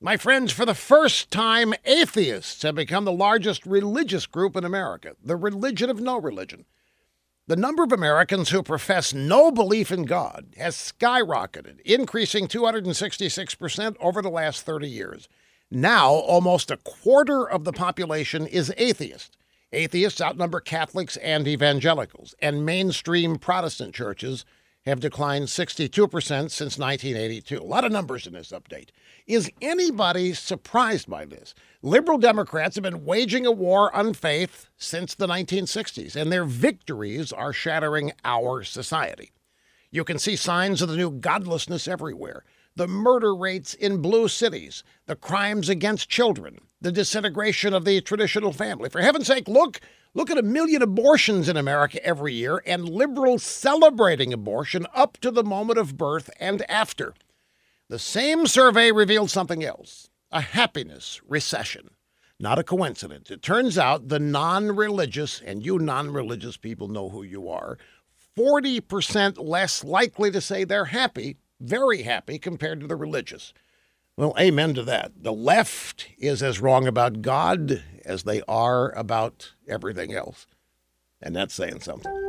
My friends, for the first time, atheists have become the largest religious group in America, the religion of no religion. The number of Americans who profess no belief in God has skyrocketed, increasing 266% over the last 30 years. Now, almost a quarter of the population is atheist. Atheists outnumber Catholics and evangelicals, and mainstream Protestant churches have declined 62% since 1982. A lot of numbers in this update. Is anybody surprised by this? Liberal Democrats have been waging a war on faith since the 1960s, and their victories are shattering our society. You can see signs of the new godlessness everywhere the murder rates in blue cities, the crimes against children, the disintegration of the traditional family. For heaven's sake, look Look at a million abortions in America every year and liberals celebrating abortion up to the moment of birth and after. The same survey revealed something else a happiness recession. Not a coincidence. It turns out the non religious, and you non religious people know who you are, 40% less likely to say they're happy, very happy, compared to the religious. Well, amen to that. The left is as wrong about God as they are about everything else. And that's saying something.